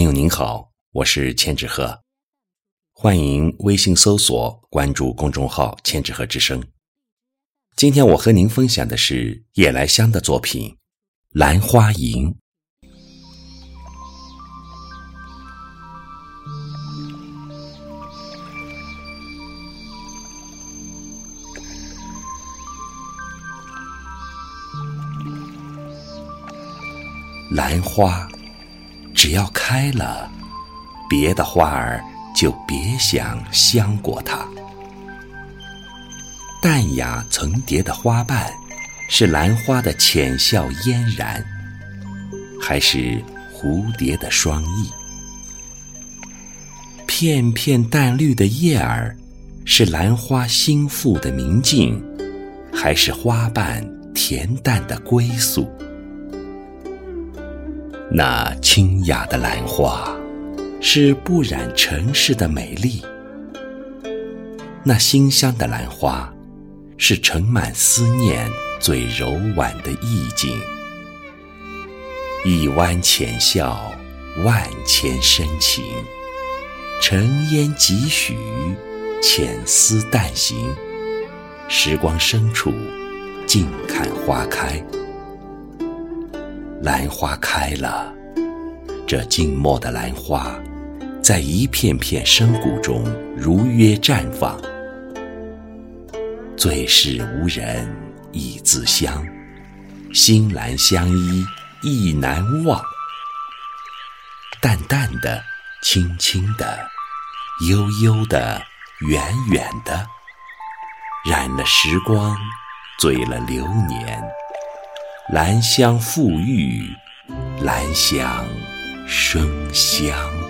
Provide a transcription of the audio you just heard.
朋友您好，我是千纸鹤，欢迎微信搜索关注公众号“千纸鹤之声”。今天我和您分享的是夜来香的作品《兰花吟》。兰花，只要开了，别的花儿就别想香过它。淡雅层叠的花瓣，是兰花的浅笑嫣然，还是蝴蝶的双翼？片片淡绿的叶儿，是兰花心腹的明镜，还是花瓣恬淡的归宿？那清雅的兰花，是不染尘世的美丽；那馨香的兰花，是盛满思念最柔婉的意境。一弯浅笑，万千深情；尘烟几许，浅思淡行。时光深处，静看花开。兰花开了，这静默的兰花，在一片片深谷中如约绽放。最是无人亦自香，心兰相依意难忘。淡淡的，轻轻的，悠悠的，远远的，染了时光，醉了流年。兰香馥郁，兰香生香。